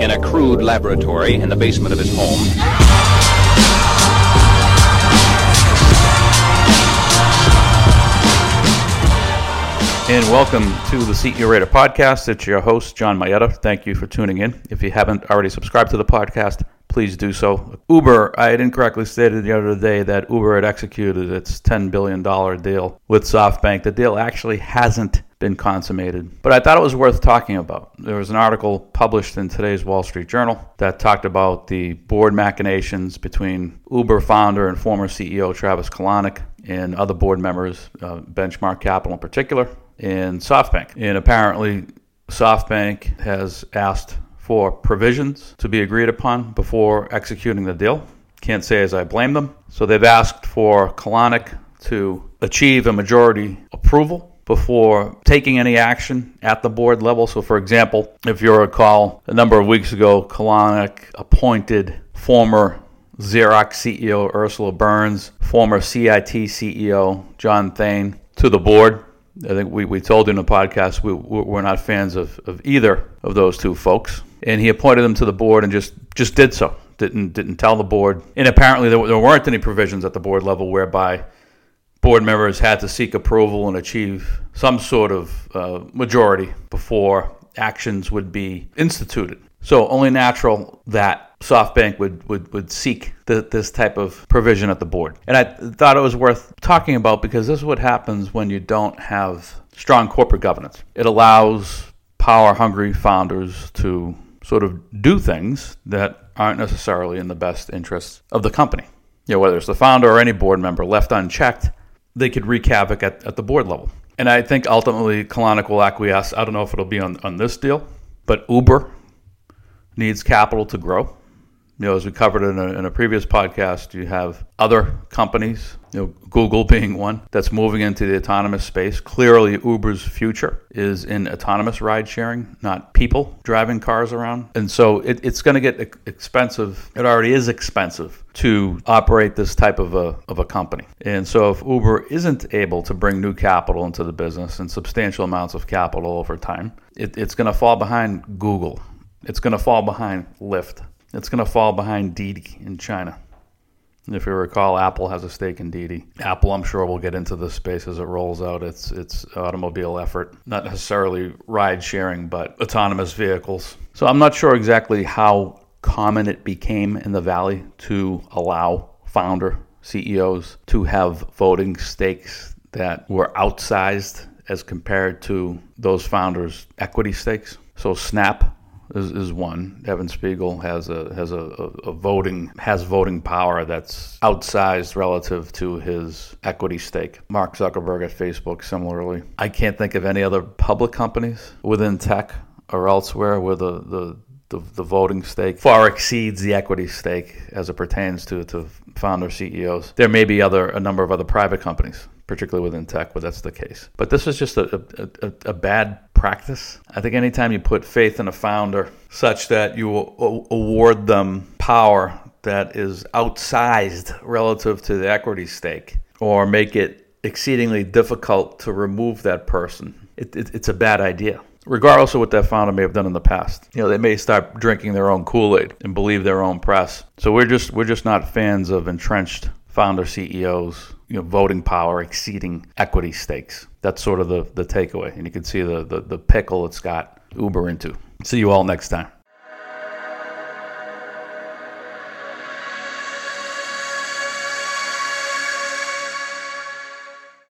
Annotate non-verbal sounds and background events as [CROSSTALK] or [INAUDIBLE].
in a crude laboratory in the basement of his home. And welcome to the CEO Radar podcast. It's your host, John Mayetta. Thank you for tuning in. If you haven't already subscribed to the podcast, please do so. Uber, I had incorrectly stated the other day that Uber had executed its $10 billion deal with SoftBank. The deal actually hasn't been consummated, but I thought it was worth talking about. There was an article published in today's Wall Street Journal that talked about the board machinations between Uber founder and former CEO Travis Kalanick and other board members, uh, Benchmark Capital in particular, and SoftBank. And apparently, SoftBank has asked for provisions to be agreed upon before executing the deal. Can't say as I blame them. So they've asked for Kalanick to achieve a majority approval before taking any action at the board level. So, for example, if you recall, a number of weeks ago, Kalanick appointed former Xerox CEO Ursula Burns, former CIT CEO John Thain to the board. I think we, we told you in the podcast we, we're not fans of, of either of those two folks. And he appointed them to the board and just, just did so. Didn't, didn't tell the board. And apparently there, there weren't any provisions at the board level whereby board members had to seek approval and achieve some sort of uh, majority before actions would be instituted. So only natural that SoftBank would, would, would seek the, this type of provision at the board. And I thought it was worth talking about because this is what happens when you don't have strong corporate governance. It allows power hungry founders to sort of do things that aren't necessarily in the best interests of the company. You know, whether it's the founder or any board member left unchecked, they could wreak havoc at, at the board level. And I think ultimately Kalanick will acquiesce. I don't know if it'll be on, on this deal, but Uber needs capital to grow. You know, as we covered in a, in a previous podcast, you have other companies, you know, Google [LAUGHS] being one, that's moving into the autonomous space. Clearly, Uber's future is in autonomous ride sharing, not people driving cars around. And so it, it's going to get expensive. It already is expensive to operate this type of a, of a company. And so if Uber isn't able to bring new capital into the business and substantial amounts of capital over time, it, it's going to fall behind Google it's going to fall behind Lyft. It's going to fall behind Didi in China. If you recall, Apple has a stake in Didi. Apple, I'm sure, will get into this space as it rolls out its its automobile effort. Not necessarily ride sharing, but autonomous vehicles. So I'm not sure exactly how common it became in the valley to allow founder CEOs to have voting stakes that were outsized as compared to those founders' equity stakes. So Snap is, is one. Evan Spiegel has a has a, a, voting has voting power that's outsized relative to his equity stake. Mark Zuckerberg at Facebook similarly. I can't think of any other public companies within tech or elsewhere where the, the the, the voting stake far exceeds the equity stake as it pertains to, to founder CEOs. There may be other a number of other private companies, particularly within tech, where that's the case. But this is just a, a, a bad practice. I think anytime you put faith in a founder such that you award them power that is outsized relative to the equity stake or make it exceedingly difficult to remove that person, it, it, it's a bad idea regardless of what that founder may have done in the past. You know, they may start drinking their own Kool-Aid and believe their own press. So we're just we're just not fans of entrenched founder CEOs, you know, voting power exceeding equity stakes. That's sort of the, the takeaway. And you can see the, the, the pickle it's got Uber into. See you all next time.